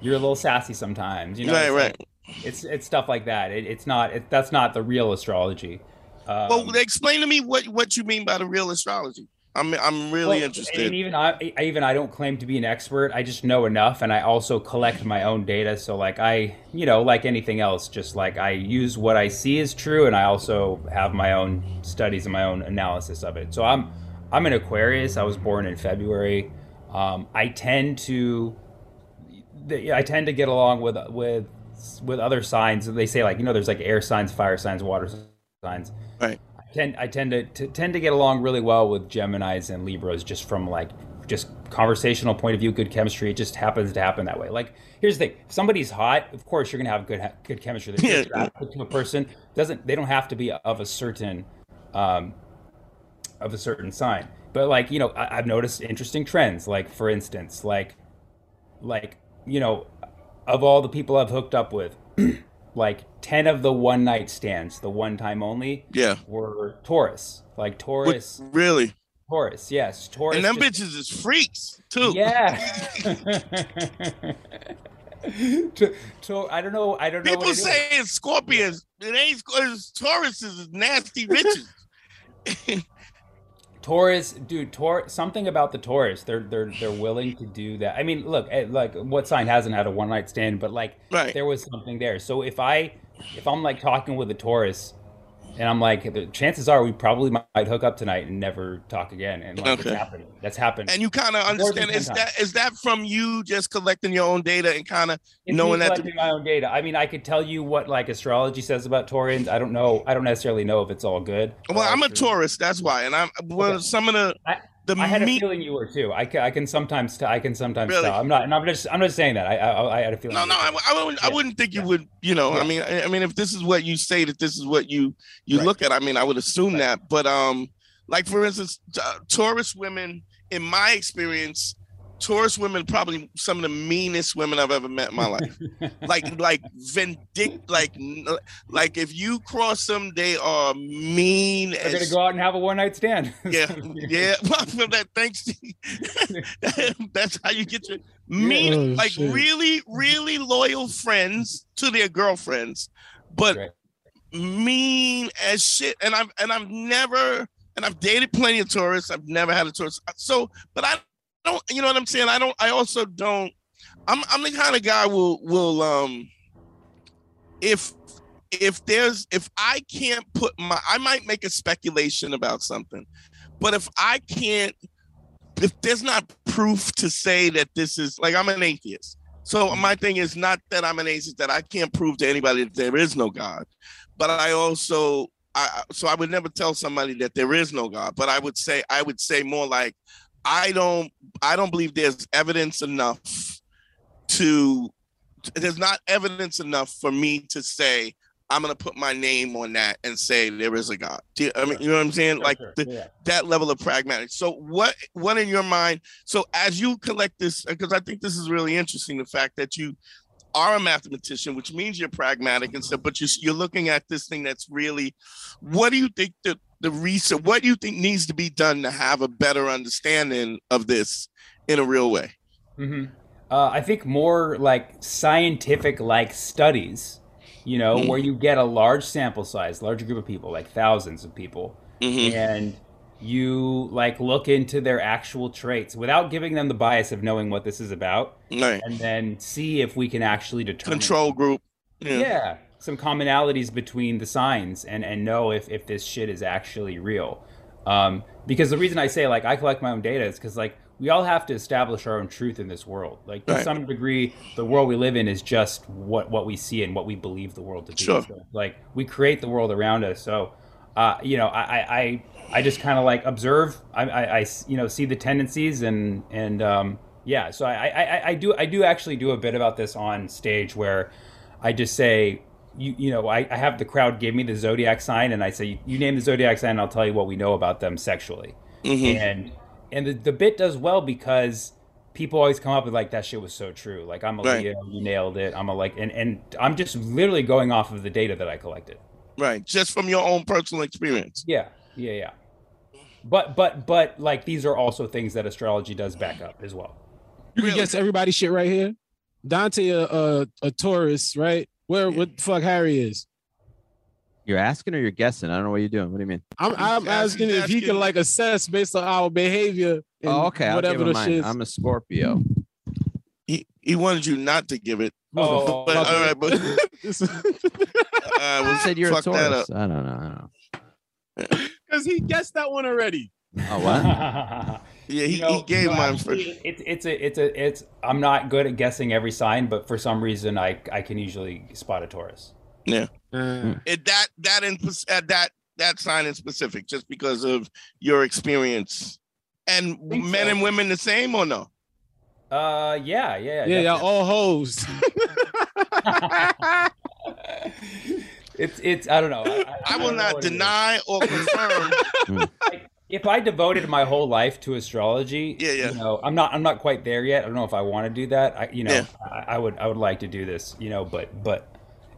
you're a little sassy sometimes you know Right, it's right. like- it's it's stuff like that. It, it's not it, that's not the real astrology. Um, well explain to me what what you mean by the real astrology i'm i'm really Well, interested And even I, I, even I don't claim to be an expert. I just know enough, and I also collect my own data. So, like I, you know, like anything else, just like I use what I see is true, and I also have my own studies and my own analysis of it. So I'm, I'm an Aquarius. I was born in February. Um, I tend to, I tend to get along with with with other signs. They say like you know, there's like air signs, fire signs, water signs right tend I tend to, to tend to get along really well with Gemini's and Libras just from like just conversational point of view, good chemistry. It just happens to happen that way. Like here's the thing: if somebody's hot, of course you're gonna have good good chemistry. Yeah. to a person doesn't they don't have to be of a certain um, of a certain sign. But like you know, I, I've noticed interesting trends. Like for instance, like like you know, of all the people I've hooked up with. Like ten of the one night stands, the one time only, yeah were Taurus. Like Taurus, really Taurus, yes, Taurus. and them just- bitches is freaks too Yeah. to, to, I don't know. I don't know. People it is. say it's Scorpions. It ain't it's Tauruses is nasty bitches. Taurus, dude, Taurus. Something about the Taurus. They're they're they're willing to do that. I mean, look, eh, like what sign hasn't had a one night stand? But like, Right. there was something there. So if I if I'm like talking with a Taurus, and I'm like, the chances are we probably might hook up tonight and never talk again. And like, Okay. it's happening. That's happened. and you kind of understand 10 is times. that is that from you just collecting your own data and kind of knowing that collecting my own data. I mean, I could tell you what like astrology says about Taurians. I don't know. I don't necessarily know if it's all good. well i'm a Taurus that's why and i'm well Okay. some of the I, the I had a feeling you were too. I can, I can sometimes I can sometimes Really? tell. I'm not. And I'm just. I'm just saying that. I I, I had a feeling. no no. I, I wouldn't i wouldn't think you Yeah. would you know i mean I, I mean if this is what you say that this is what you you Right. look at i mean i would assume Right. that but um like for instance uh, taurus women in my experience taurus women probably some of the meanest women i've ever met in my life like like vindict like like if you cross them they are mean They're gonna go out and have a one night stand. yeah yeah well, for that thanks that's how you get your mean Oh, like shit. really really loyal friends to their girlfriends but Right. mean as shit and i've and i've never and i've dated plenty of tourists i've never had a tourist so but i don't you know what i'm saying? I don't i also don't i'm i'm the kind of guy will will um if if there's if i can't put my i might make a speculation about something but if i can't if there's not proof to say that this is like i'm an atheist. So my thing is not that i'm an atheist that i can't prove to anybody that there is no god but i also I, so I would never tell somebody that there is no God, but I would say I would say more like I don't I don't believe there's evidence enough to there's not evidence enough for me to say I'm gonna put my name on that and say there is a God. Do you, I mean, you know what I'm saying? like the, yeah. that level of pragmatic. So what what in your mind? So as you collect this, because I think this is really interesting, the fact that you are a mathematician, which means you're pragmatic and stuff, but you, you're looking at this thing that's really, what do you think the the research? What do you think needs to be done to have a better understanding of this in a real way? hmm Uh, I think more like scientific like studies, you know, Mm. where you get a large sample size, large group of people, like thousands of people, Mhm. and you like look into their actual traits without giving them the bias of knowing what this is about, Right. and then see if we can actually determine Control group. Yeah. Yeah. Some commonalities between the signs and and know if if this shit is actually real. Um, because the reason I say like I collect my own data is because like we all have to establish our own truth in this world. Like to Right. some degree, the world we live in is just what what we see and what we believe the world to be. Sure. So, like we create the world around us. So, uh, you know, I I I, I just kind of like observe. I I you know see the tendencies and and um, yeah. So I, I I- I do I do actually do a bit about this on stage where I just say. You, you know, I, I have the crowd give me the zodiac sign, and I say, "You name the zodiac sign, and I'll tell you what we know about them sexually." Mm-hmm. and and the, the bit does well because people always come up with like that shit was so true like i'm a Right. leo you nailed it i'm a like and, and i'm just literally going off of the data that i collected Right. Just from your own personal experience. yeah yeah yeah but but but like these are also things that astrology does back up as well You can Really? guess everybody's shit right here. Dante, a a, a Taurus, right? Where what the fuck Harry is? You're asking or you're guessing? I don't know what you're doing. What do you mean? I'm I'm asking asking- if he can like assess based on our behavior. And Oh, okay. I'll Whatever give him the mine. shit. I'm a Scorpio. He he wanted you not to give it. oh But all right, but uh, You we'll said you're a fuck. Taurus. I don't know. I don't know. Because he guessed that one already. Oh what? Yeah, he, You know, he gave you know, mine first. It's it's a it's a it's. I'm not good at guessing every sign, but for some reason, I I can usually spot a Taurus. Yeah. Uh, It, that that in uh, that that sign in specific, just because of your experience. And men so. and women the same or no? Uh, yeah, yeah, yeah, y'all definitely. all hoes. it's it's I don't know. I, I will don't know not what it is. deny or confirm. If I devoted my whole life to astrology, Yeah, yeah. you know, I'm not I'm not quite there yet. I don't know if I want to do that. I, you know, Yeah. I, I would I would like to do this, you know, but but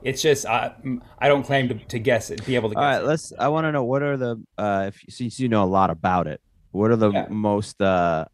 it's just I I don't claim to, to guess it, be able to All guess right. it. Let's. I want to know what are the uh, if since you know a lot about it, what are the Yeah. most uh,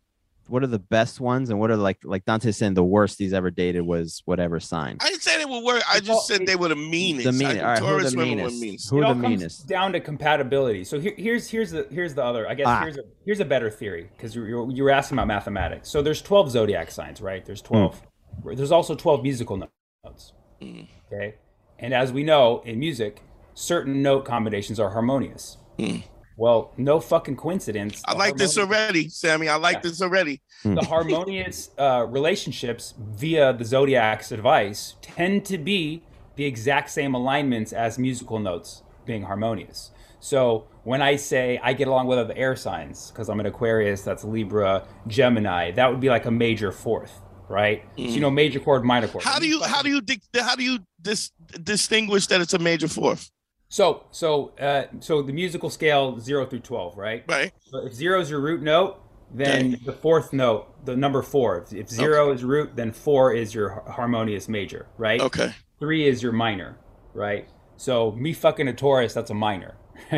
what are the best ones, and what are like like Dante saying the worst he's ever dated was whatever sign. I didn't say they would work. I Well, just said they were the meanest. The meanest. All right. Who are the meanest? meanest. Who it are the meanest? down to compatibility. So here, here's here's the here's the other. I guess Ah. here's a here's a better theory because you you you were asking about mathematics. So there's 12 zodiac signs, right? There's 12. There's also 12 musical notes. Mm. Okay, and as we know in music, certain note combinations are harmonious. Mm. Well, no fucking coincidence. I like this already, Sammy. I like Yeah. this already. the harmonious uh, relationships via the zodiac's advice tend to be the exact same alignments as musical notes being harmonious. So when I say I get along with other air signs, because I'm an Aquarius, that's Libra, Gemini, that would be like a major fourth, right? So you know, major chord, minor chord. Mm. How do you how do you dic- how do you dis- distinguish that it's a major fourth? So so uh, so the musical scale zero through twelve, right? Right. So if zero is your root note, then the fourth note, the number four. If, if zero is root, then four is your harmonious major, right? Okay. Three is your minor, right? So me fucking a Taurus, that's a minor.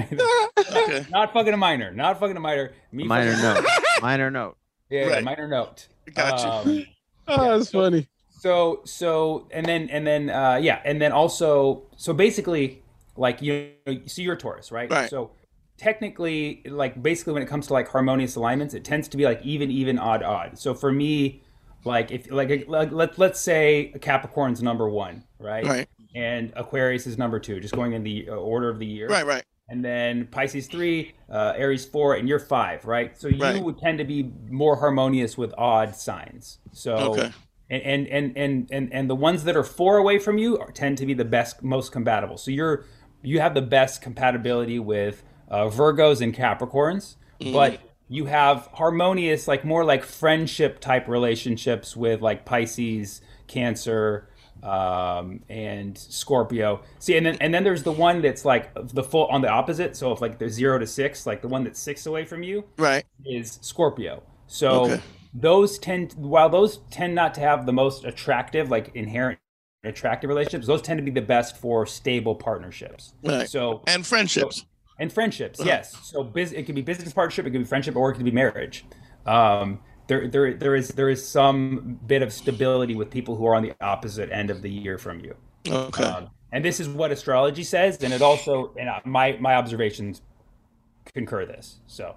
Okay. not fucking a minor. Not fucking a minor. Me Minor fucking- note. Minor note. Yeah, yeah, Right. minor note. Gotcha. you. Um, oh, that's funny. so so and then and then uh yeah and then also so basically like you so you're a taurus right Right. so technically like basically when it comes to like harmonious alignments it tends to be like even even odd odd so for me like if like, like let, let's say capricorn's number one right Right. and aquarius is number two just going in the uh, order of the year Right. Right. and then Pisces three, uh, Aries four, and you're five, right? So you Right. would tend to be more harmonious with odd signs. So Okay. and, and and and and and the ones that are four away from you are, tend to be the best, most compatible. So you're you have the best compatibility with uh, Virgos and Capricorns, but you have harmonious, like more like friendship type relationships with like Pisces, Cancer, um, and Scorpio. See, and then and then there's the one that's like the full on the opposite. So if like there's zero to six, like the one that's six away from you Right. is Scorpio. So Okay. those tend while those tend not to have the most attractive, like inherent attractive relationships, those tend to be the best for stable partnerships. Right. So And friendships. and friendships, yes. So biz, it could be business partnership, it could be friendship, or it could be marriage. Um, there, there, there is there is some bit of stability with people who are on the opposite end of the year from you. Okay. Um, and this is what astrology says, and it also, and my my observations concur this. So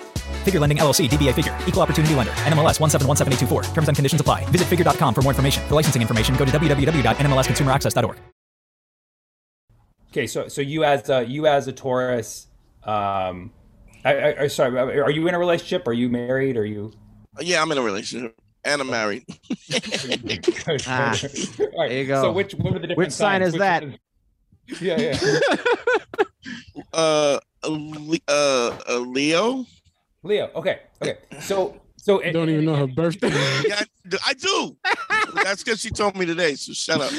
Figure Lending LLC, DBA Figure, Equal Opportunity Lender, NMLS 1717824. Terms and conditions apply. Visit figure.com for more information. For licensing information, go to www.nmlsconsumeraccess.org. Okay, so so you as a, you as a Taurus, um, I, I, I sorry, are you in a relationship? Are you married? Are you? Yeah, I'm in a relationship and I'm married. Ah, All right, there you go. So which what are the different Which sign signs? is that? Yeah, yeah. uh, a uh, a Leo. Leo. Okay, okay. So so Don't even know her birthday. Yeah, I- I do. That's because she told me today. So shut up.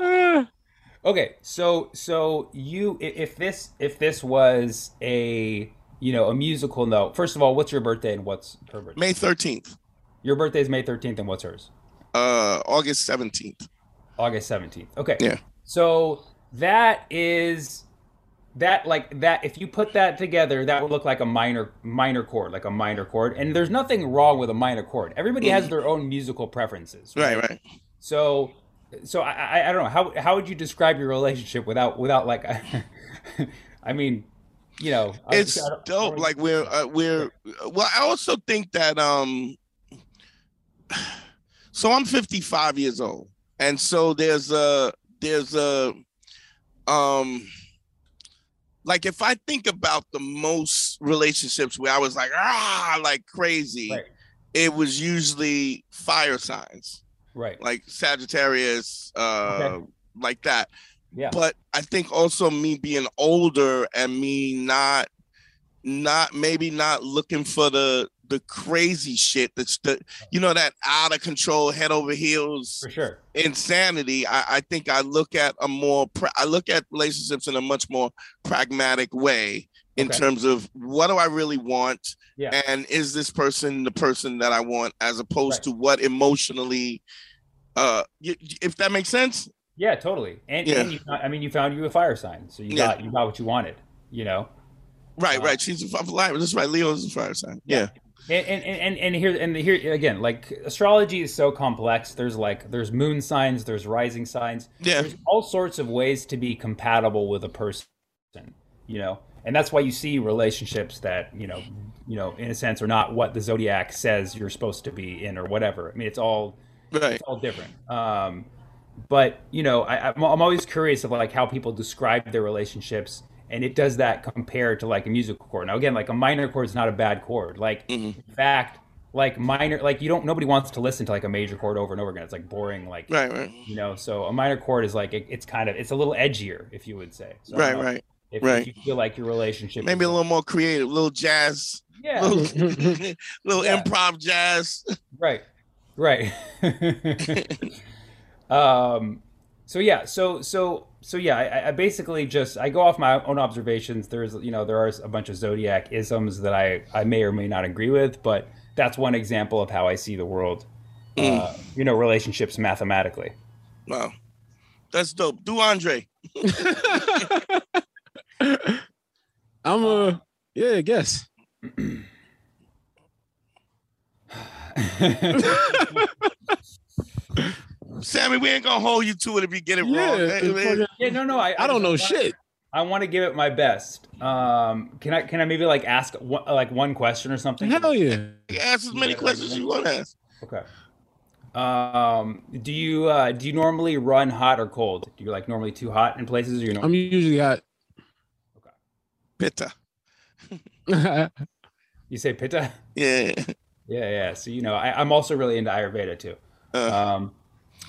okay, so so you if this if this was a you know a musical note. First of all, what's your birthday and what's her birthday? May 13th, Your birthday is May thirteenth, and what's hers? uh, August 17th. August seventeenth. Okay. Yeah. So that is that like that if you put that together that would look like a minor minor chord like a minor chord and there's nothing wrong with a minor chord everybody has their own musical preferences Right, right. so so I, I i don't know how how would you describe your relationship without without like i mean you know It's I don't- dope. Like we're uh, we're well. I also think that um. So I'm 55 years old, and so there's a there's a um. Like if I think about the most relationships where I was like ah like crazy, Right. it was usually fire signs right like Sagittarius, uh, Okay. like that. yeah but I think also me being older and me not not maybe not looking for the the crazy shit that's the you know that out of control head over heels for sure insanity I, I think I look at a more pra- I look at relationships in a much more pragmatic way in Okay. terms of what do I really want yeah and is this person the person that I want as opposed Right. to what emotionally uh y- if that makes sense yeah totally and, Yeah. and you, i mean you found you a fire sign so you Yeah. got you got what you wanted you know Right, Uh, right. She's a fire. That's right. Leo's a fire sign. Yeah. And, and and and here and here again, like astrology is so complex. There's like there's moon signs, there's rising signs. Yeah. There's all sorts of ways to be compatible with a person, you know. And that's why you see relationships that you know, you know, in a sense, are not what the zodiac says you're supposed to be in or whatever. I mean, it's all Right. it's all different. Um, but you know, I, I'm, I'm always curious of like how people describe their relationships, and it does that compared to like a musical chord. Now, again, like a minor chord is not a bad chord. Like in fact, like minor, like you don't nobody wants to listen to like a major chord over and over again. It's like boring. Like Right, right. you know, so a minor chord is like it, it's kind of it's a little edgier, if you would say. So Right, right. If, right. if you feel like your relationship Maybe a little more creative, a little jazz, yeah, little, little Yeah. improv jazz. right right um so yeah so so so yeah I, I basically just i go off my own observations there's you know there are a bunch of zodiac isms that i i may or may not agree with but that's one example of how i see the world uh, you know relationships mathematically Wow. That's dope. Do Andre. I'm a yeah, I guess. Sammy, we ain't gonna hold you to it if you get it Yeah, wrong. Hey, yeah no no i I don't know just wanna- shit. i want to give it my best um can i can i maybe like ask one, like one question or something Hell yeah. Ask as many questions as you want to ask. Okay. Um, do you uh, do you normally run hot or cold? Do you like normally too hot in places, or you know? I'm usually got Pitta. you say pitta? Yeah. Yeah, yeah. So you know, I, I'm also really into Ayurveda too. Uh, Um,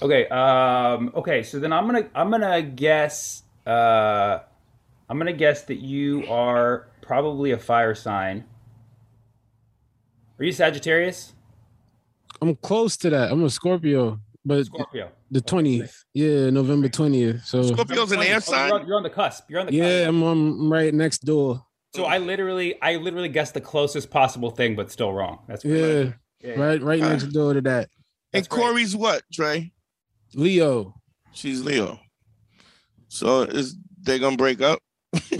okay. Um, okay. So then I'm gonna I'm gonna guess. Uh, I'm gonna guess that you are probably a fire sign. Are you Sagittarius? I'm close to that. I'm a Scorpio, but Scorpio. the 20th. Yeah, November 20th. So Scorpio's an air Oh, sign. You're on, you're on the cusp. You're on the cusp. yeah, I'm, I'm right next door. So I literally, I literally guessed the closest possible thing, but still wrong. That's pretty Yeah, much- yeah, yeah. right, right Uh, next door to that. And Corey's what, Trey? Leo. She's Leo. So is they gonna break up?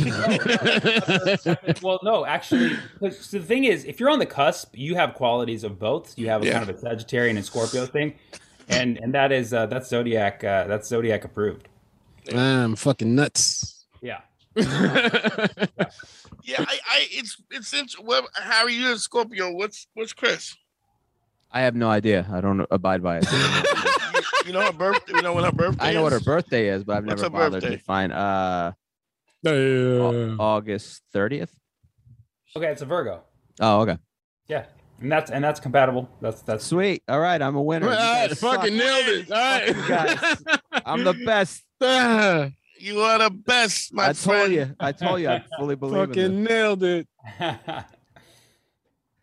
well, no, actually, 'cause the thing is, if you're on the cusp, you have qualities of both. You have a Yeah. kind of a Sagittarian and Scorpio thing, and and that is uh, that's zodiac uh, that's zodiac approved. I'm fucking nuts. Yeah. Yeah, I, I it's it's int- well, Harry, you're a Scorpio. What's what's Chris? I have no idea. I don't abide by it. You, you know her birthday. You know when her birthday. I know what her birthday is, but I've What's never her bothered to find. Uh, Au- August thirtieth. Okay, it's a Virgo. Oh, okay. Yeah, and that's and that's compatible. That's that's Sweet. All right, I'm a winner. You All right, guys fucking suck. nailed it. All right. You guys, I'm the best. Ah, You are the best, my I friend. told you. I told you. I fully believe in fucking this. nailed it.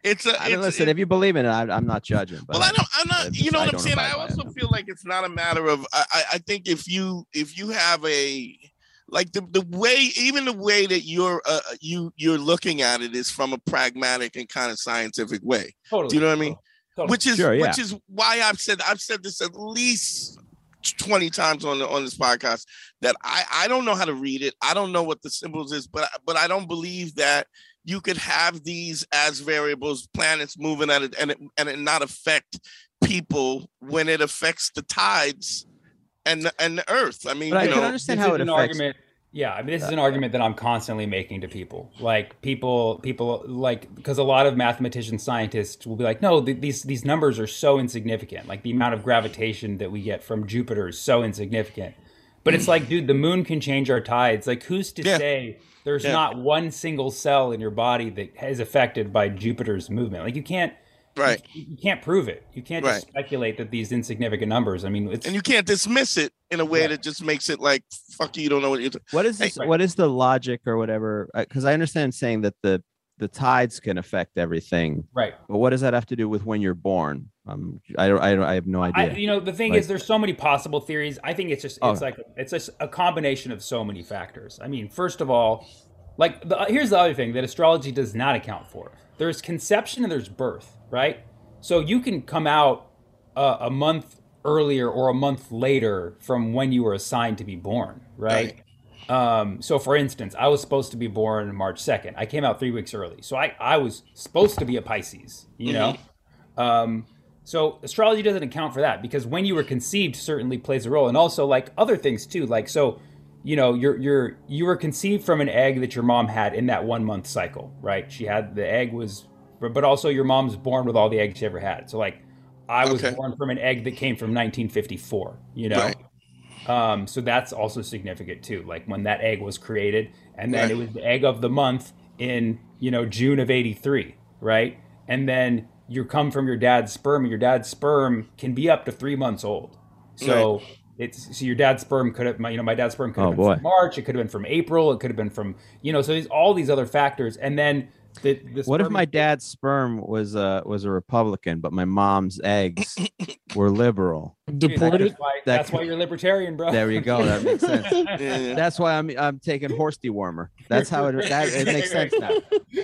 It's a. I mean, it's, listen, it- if you believe in it, I, I'm not judging. But well, I don't. I'm not. You know what I'm saying. I abide by it, also feel like it's not a matter of. I. I- I think if you if you have a like the the way even the way that you're uh, you you're looking at it is from a pragmatic and kind of scientific way. totally. Do you know what I mean? Totally. Which is Sure, yeah. which is why I've said I've said this at least 20 times on the on this podcast that I I don't know how to read it. I don't know what the symbols is, but but I don't believe that you could have these as variables, planets moving at it and it and it not affect people when it affects the tides and the, and the earth. I mean, But I you can understand This how is it an affects. argument. Yeah, I mean, this is an argument that I'm constantly making to people. Like people, people like because a lot of mathematicians, scientists will be like, no, th- these these numbers are so insignificant. Like the amount of gravitation that we get from Jupiter is so insignificant. But it's hmm. like, dude, the moon can change our tides. Like, who's to Yeah. say there's Yeah. not one single cell in your body that is affected by Jupiter's movement? Like, you can't. right. You, you can't prove it. You can't just Right. speculate that these insignificant numbers. I mean, it's And you can't dismiss it in a way Yeah. that just makes it like fuck you, you don't know what you're doing. What is Hey, this, right. what is the logic or whatever? Because I understand saying that the the tides can affect everything, right. but what does that have to do with when you're born? Um, I don't. I, don't, I have no I, idea. you know, the thing Like- is, there's so many possible theories. I think it's just Oh. it's like it's just a combination of so many factors. I mean, first of all, like the, here's the other thing that astrology does not account for. There's conception and there's birth, right? So you can come out uh, a month earlier or a month later from when you were assigned to be born, right? Um, so for instance, I was supposed to be born March 2nd. I came out three weeks early. So I, I was supposed to be a Pisces, you know? Um, so astrology doesn't account for that because when you were conceived certainly plays a role. And also like other things too. Like, so, you know, you're, you're, you were conceived from an egg that your mom had in that one month cycle, right? She had, the egg was, but also your mom's born with all the eggs she ever had. So like, I was Okay. born from an egg that came from 1954, you know? Right. Um, so that's also significant too. Like when that egg was created, and then it was the egg of the month in you know June of '83, right? And then you come from your dad's sperm. and Your dad's sperm can be up to three months old. So it's so your dad's sperm could have, my, you know, my dad's sperm could have Oh, been boy. from March. It could have been from April. It could have been from you know. So there's all these other factors, and then the, the what if my dad's sperm was a was a Republican, but my mom's eggs were liberal? Dude, Deported. That's why, That that's why you're libertarian, bro. There you go. That makes sense. Yeah. That's why I'm I'm taking horse dewormer. That's how it that it makes sense now.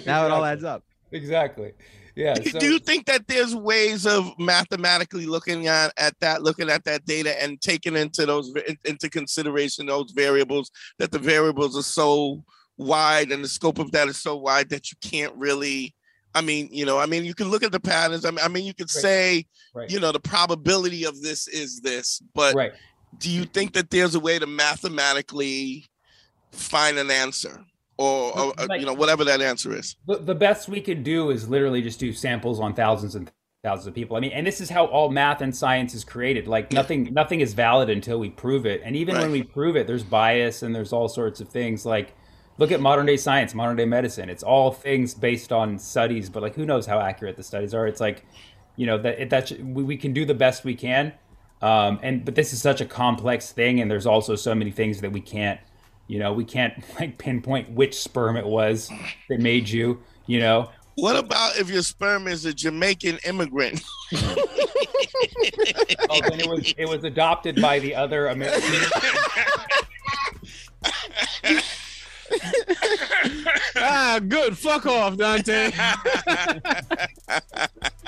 Now it all adds up. exactly. Yeah. Do- So, do you think that there's ways of mathematically looking at, at that looking at that data and taking into those into consideration those variables that the variables are so wide and the scope of that is so wide that you can't really i mean you know i mean you can look at the patterns i mean, I mean you could Right. say right. you know the probability of this is this but right. do you think that there's a way to mathematically find an answer or, or Like- you know whatever that answer is the, the best we could do is literally just do samples on thousands and thousands of people. I mean, and this is how all math and science is created. Like nothing, nothing is valid until we prove it. And even when we prove it, there's bias and there's all sorts of things. Like, look at modern day science, modern day medicine. It's all things based on studies, but like, who knows how accurate the studies are? It's like, you know, that that we, we can do the best we can. Um, and but this is such a complex thing, and there's also so many things that we can't, you know, we can't like pinpoint which sperm it was that made you. You know, what about if your sperm is a jamaican immigrant Oh, then it was it was adopted by the other American. ah, good. Fuck off, Dante. Nigga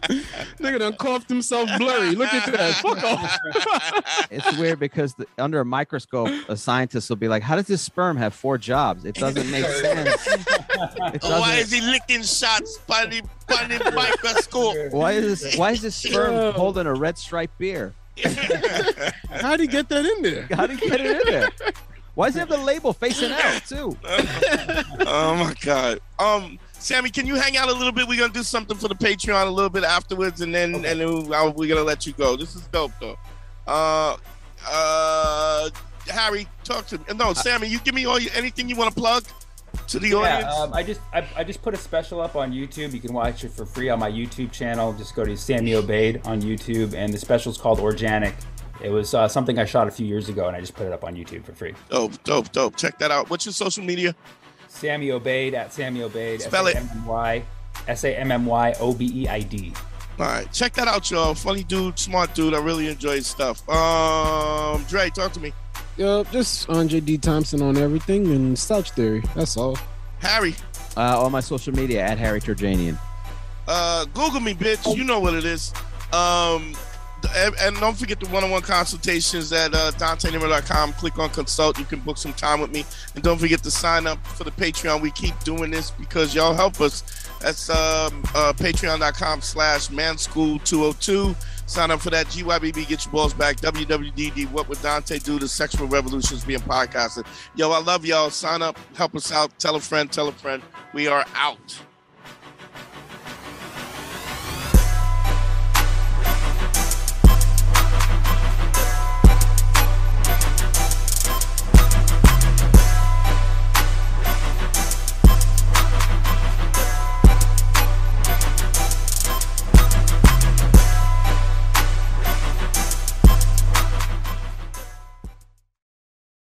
nigga done coughed himself blurry. Look at that. Fuck off. it's weird because the, under a microscope, a scientist will be like, "How does this sperm have four jobs? It doesn't make sense." It Oh, why is he licking shots by the, by the microscope? Why is this, why is this sperm holding a red striped beer? How'd he get that in there? How did he get it in there? Why does he have the label facing out too? oh my god. Um, Sammy, can you hang out a little bit? We're gonna do something for the Patreon a little bit afterwards, and then and then uh, we're gonna let you go. This is dope though. Uh, uh, Harry, talk to me. No, Sammy, you give me all your, anything you want to plug to the Yeah, audience. um, I just I, I just put a special up on YouTube. You can watch it for free on my YouTube channel. Just go to Sammy Obeid on YouTube, and the special is called Organic. It was uh, something I shot a few years ago, and I just put it up on YouTube for free. Dope, dope, dope. Check that out. What's your social media? Sammy Obeid at Sammy Obeid. Spell it. S-A-M-M-Y S A M M Y O B E I D. All right, check that out, y'all. Funny dude, smart dude. I really enjoy his stuff. Um, Dre, talk to me. Yo, just Andre D. Thompson on everything and Slouch Theory. That's all. Harry, Uh, on my social media at Harry Turjanian. uh, Google me, bitch. You know what it is. Um, and, don't forget the one-on-one consultations at uh, DanteNimmer.com. Click on consult. You can book some time with me, and don't forget to sign up for the Patreon. We keep doing this because y'all help us. That's um, uh, Patreon.com/slash ManSchool202. Sign up for that. GYBB, get your balls back. WWDD, What Would Dante Do? The Sexual Revolutions being podcasted. Yo, I love y'all. Sign up, help us out. Tell a friend, tell a friend. We are out.